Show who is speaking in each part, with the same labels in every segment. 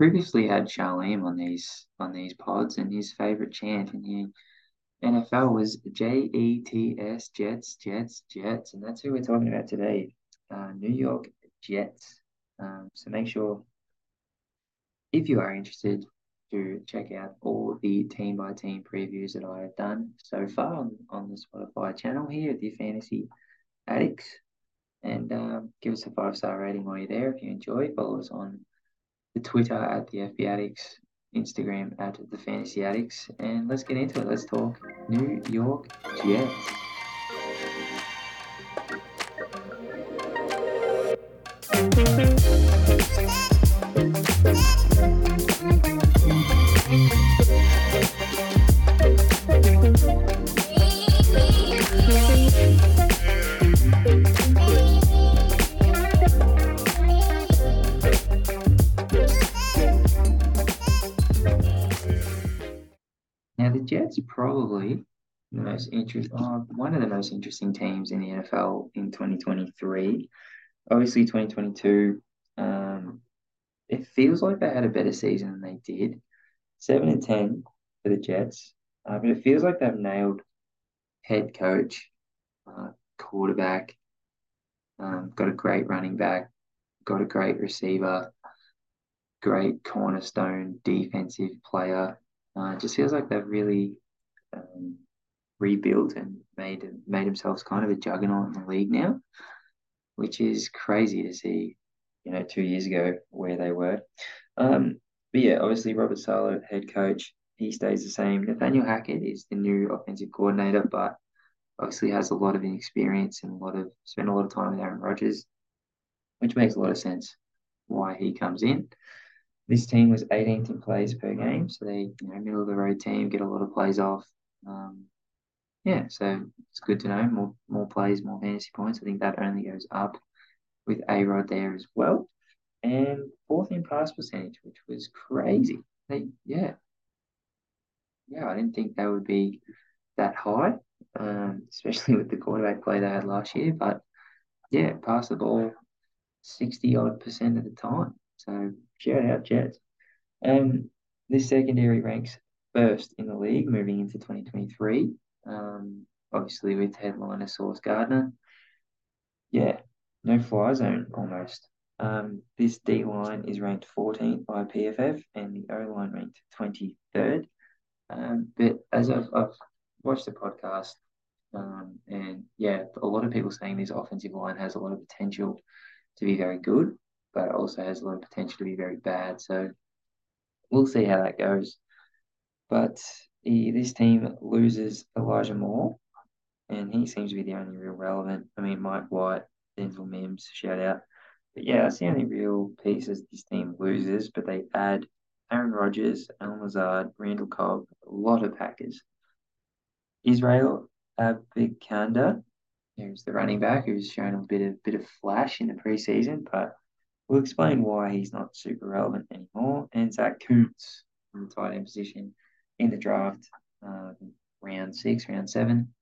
Speaker 1: previously had Charlene on these on these pods, and his favorite chant in the NFL was J E T S Jets Jets Jets, and that's who we're talking about today, uh, New York Jets. Um, so make sure if you are interested to check out all the team by team previews that I have done so far on, on the Spotify channel here at the Fantasy Addicts. And um, give us a five star rating while you're there if you enjoy. Follow us on Twitter at the FB Addicts, Instagram at the Fantasy Addicts, and let's get into it. Let's talk New York Jets. Jets probably the most interesting, uh, one of the most interesting teams in the NFL in 2023. Obviously, 2022, um, it feels like they had a better season than they did. Seven and ten for the Jets, uh, but it feels like they've nailed head coach, uh, quarterback, um, got a great running back, got a great receiver, great cornerstone defensive player. Uh, it just feels like they've really um, rebuilt and made made themselves kind of a juggernaut in the league now, which is crazy to see. You know, two years ago where they were. Um, but yeah, obviously Robert Saleh, head coach, he stays the same. Nathaniel Hackett is the new offensive coordinator, but obviously has a lot of experience and a lot of spent a lot of time with Aaron Rodgers, which makes a lot of sense why he comes in. This team was 18th in plays per game, so they, you know, middle of the road team, get a lot of plays off. Um, yeah, so it's good to know more more plays, more fantasy points. I think that only goes up with A Rod there as well. And fourth in pass percentage, which was crazy. They, yeah, yeah, I didn't think they would be that high, um, especially with the quarterback play they had last year. But yeah, pass the ball 60 odd percent of the time. So shout out Jets. Um, this secondary ranks first in the league moving into 2023. Um, obviously with headliner Sauce Gardner. Yeah, no fly zone almost. Um, this D line is ranked 14th by PFF and the O line ranked 23rd. Um, but as I've, I've watched the podcast, um, and yeah, a lot of people saying this offensive line has a lot of potential to be very good but also has a lot of potential to be very bad. So we'll see how that goes. But he, this team loses Elijah Moore, and he seems to be the only real relevant. I mean, Mike White, Denzel Mims, shout out. But yeah, that's the only real pieces this team loses, but they add Aaron Rodgers, Allen Lazard, Randall Cobb, a lot of Packers. Israel Abanikanda, who's the running back, who's shown a bit of bit of flash in the preseason, but We'll explain why he's not super relevant anymore. And Zach Kuntz from the tight end position in the draft, uh, round six, round seven.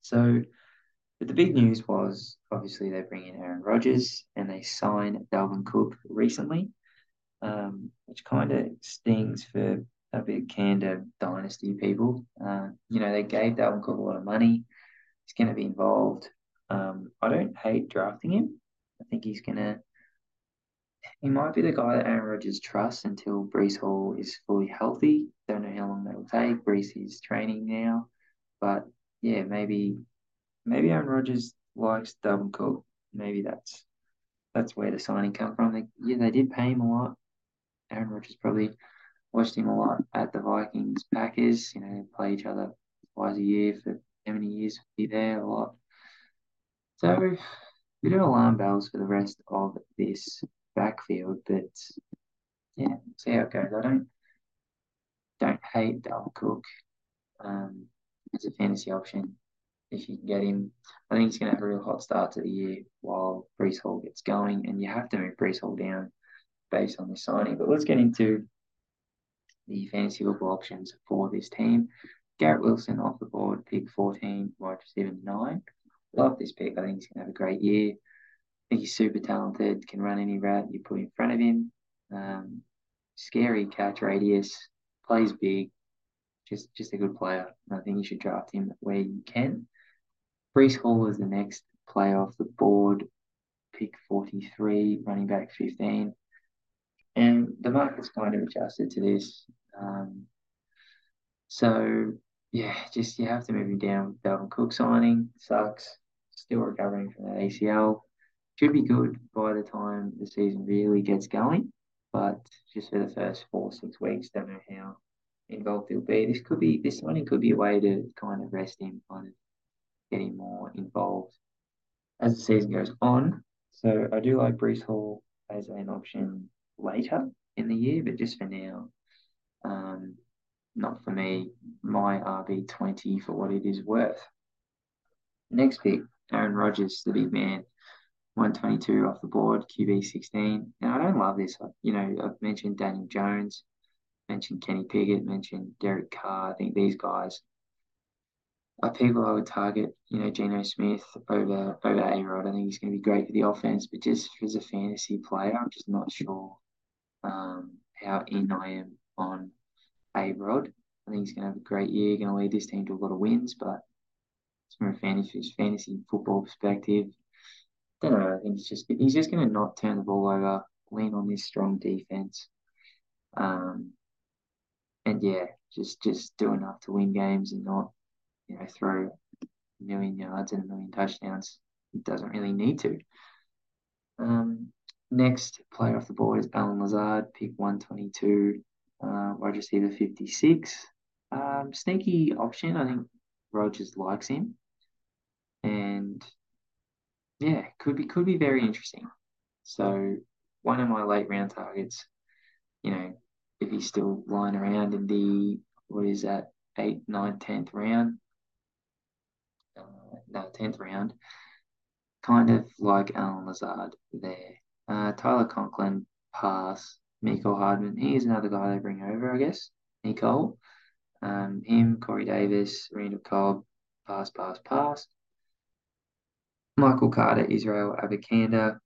Speaker 1: So, but the big news was obviously they bring in Aaron Rodgers and they sign Dalvin Cook recently, um, which kind of stings for Abanikanda dynasty people. Uh, you know, they gave Dalvin Cook a lot of money. He's going to be involved. Um, I don't hate drafting him. I think he's going to he might be the guy that Aaron Rodgers trusts until Breece Hall is fully healthy. Don't know how long that will take. Breece is training now, but yeah, maybe maybe Aaron Rodgers likes Dalvin Cook. Maybe that's that's where the signing come from. They, yeah, they did pay him a lot. Aaron Rodgers probably watched him a lot at the Vikings Packers. You know, play each other twice a year for how many years? Be there a lot. So, bit of alarm bells for the rest of this backfield, but yeah, see how it goes. I don't don't hate Dalvin Cook um, as a fantasy option if you can get him. I think he's going to have a real hot start to the year while Breece Hall gets going, and you have to move Breece Hall down based on this signing. But let's get into the fantasy football options for this team. Garrett Wilson off the board, pick 14, wide receiver 9. Love this pick. I think he's going to have a great year he's super talented, can run any route you put in front of him. Um, scary catch radius, plays big, just just a good player. I think you should draft him where you can. Breece Hall is the next player off the board, pick 43, running back 15. And the market's kind of adjusted to this. Um, so, yeah, just you have to move him down. Dalvin Cook signing sucks. Still recovering from that ACL. Should be good by the time the season really gets going. But just for the first four, six weeks, don't know how involved he'll be. This could be this one could be a way to kind of rest him, kind of get him more involved as the season goes on. So I do like Breece Hall as an option later in the year, but just for now, um, not for me. My RB twenty for what it is worth. Next pick, Aaron Rodgers, the big man. 122 off the board, QB 16. And I don't love this. You know, I've mentioned Daniel Jones mentioned Kenny Pickett, mentioned Derek Carr. I think these guys are people I would target. You know, Geno Smith over over A Rod. I think he's going to be great for the offense, but just as a fantasy player, I'm just not sure um, how in I am on A Rod. I think he's going to have a great year, going to lead this team to a lot of wins, but from a fantasy fantasy football perspective, don't know. I think he's just he's just going to not turn the ball over, lean on this strong defense. Um, and yeah, just just do enough to win games and not, you know, throw a million yards and a million touchdowns. It doesn't really need to. Um, next player off the board is Allen Lazard, pick 122, uh, wide receiver 56. Um, sneaky option. I think Rodgers likes him, yeah, could be could be very interesting. So one of my late round targets, you know, if he's still lying around in the what is that eighth, ninth, tenth round, uh, no tenth round, kind of like Allen Lazard there. Uh, Tyler Conklin pass. Mecole Hardman, he is another guy they bring over, I guess. Mecole, um, him, Corey Davis, Randall Cobb, pass, pass, pass. Michael Carter, Israel Abanikanda,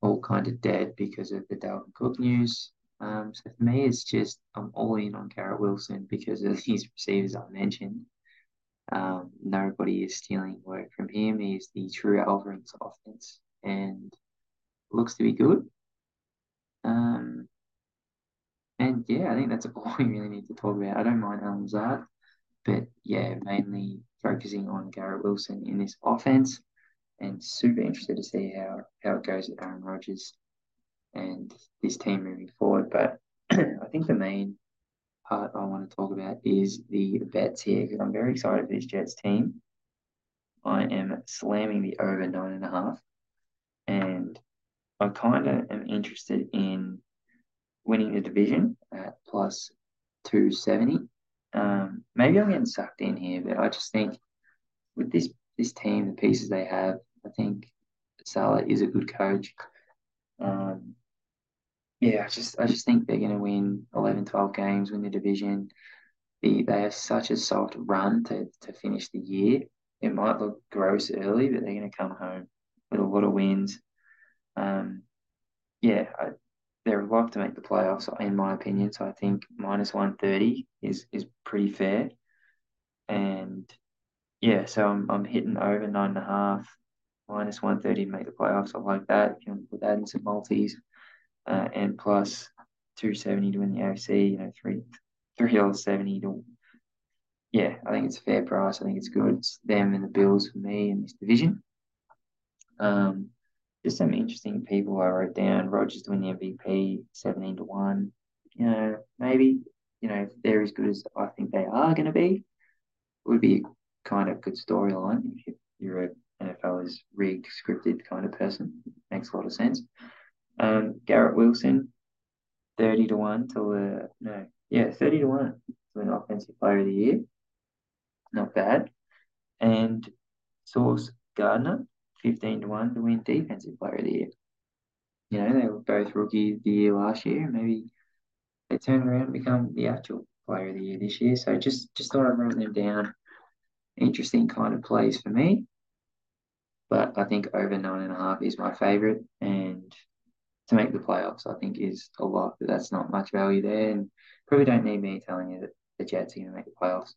Speaker 1: all kind of dead because of the Dalvin Cook news. Um, so for me, it's just I'm all in on Garrett Wilson because of these receivers I mentioned. Um, nobody is stealing work from him. He's the true alpha in offense and looks to be good. Um, and yeah, I think that's all we really need to talk about. I don't mind Allen Lazard, but yeah, mainly focusing on Garrett Wilson in this offense and super interested to see how, how it goes with Aaron Rodgers and this team moving forward. But I think the main part I want to talk about is the bets here because I'm very excited for this Jets team. I am slamming the over nine and a half, and I kind of am interested in winning the division at plus 270. Um, maybe I'm getting sucked in here, but I just think with this this team, the pieces they have, I think Saleh is a good coach. Um, yeah, I just I just think they're going to win 11, 12 games, win the division. They, they have such a soft run to, to finish the year. It might look gross early, but they're going to come home with a lot of wins. Um, yeah, they're to make the playoffs, in my opinion. So I think minus 130 is, is pretty fair. And yeah, so I'm, I'm hitting over nine and a half, minus 130 to make the playoffs. I like that. If you want to put that in some multis uh, and plus 270 to win the AFC, you know, three three dollars seventy to yeah, I think it's a fair price. I think it's good. It's them and the Bills for me in this division. Um, just some interesting people I wrote down. Rodgers to win the MVP, seventeen to one. You know, maybe you know if they're as good as I think they are going to be, would be kind of good storyline if you're a NFL is rigged, scripted kind of person. Makes a lot of sense. Um, Garrett Wilson, 30 to 1 to the, no, yeah, 30 to 1 to win Offensive Player of the Year. Not bad. And Sauce Gardner, 15 to 1 to win Defensive Player of the Year. You know, they were both rookie of the year last year. Maybe they turn around and become the actual player of the year this year. So just just thought I'd run them down. Interesting kind of plays for me. But I think over nine and a half is my favorite. And to make the playoffs, I think is a lot, but that's not much value there. And probably don't need me telling you that the Jets are going to make the playoffs.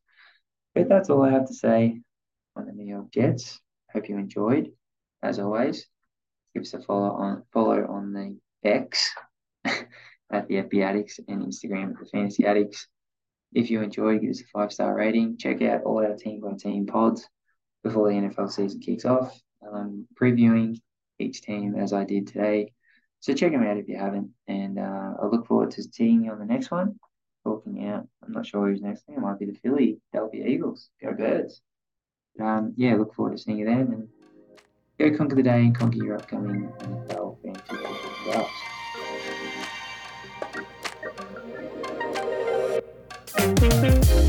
Speaker 1: But that's all I have to say on the New York Jets. Hope you enjoyed. As always, give us a follow on follow on the X at the FB Addicts and Instagram at the Fantasy Addicts. If you enjoyed, give us a five star rating. Check out all our team by team pods before the NFL season kicks off. Um, previewing each team as I did today. So check them out if you haven't. And uh, I look forward to seeing you on the next one. Talking out. I'm not sure who's next. It might be the Philly Philadelphia Eagles. Go Birds. Um, yeah, look forward to seeing you then. And Go conquer the day and conquer your upcoming NFL fantasy drafts.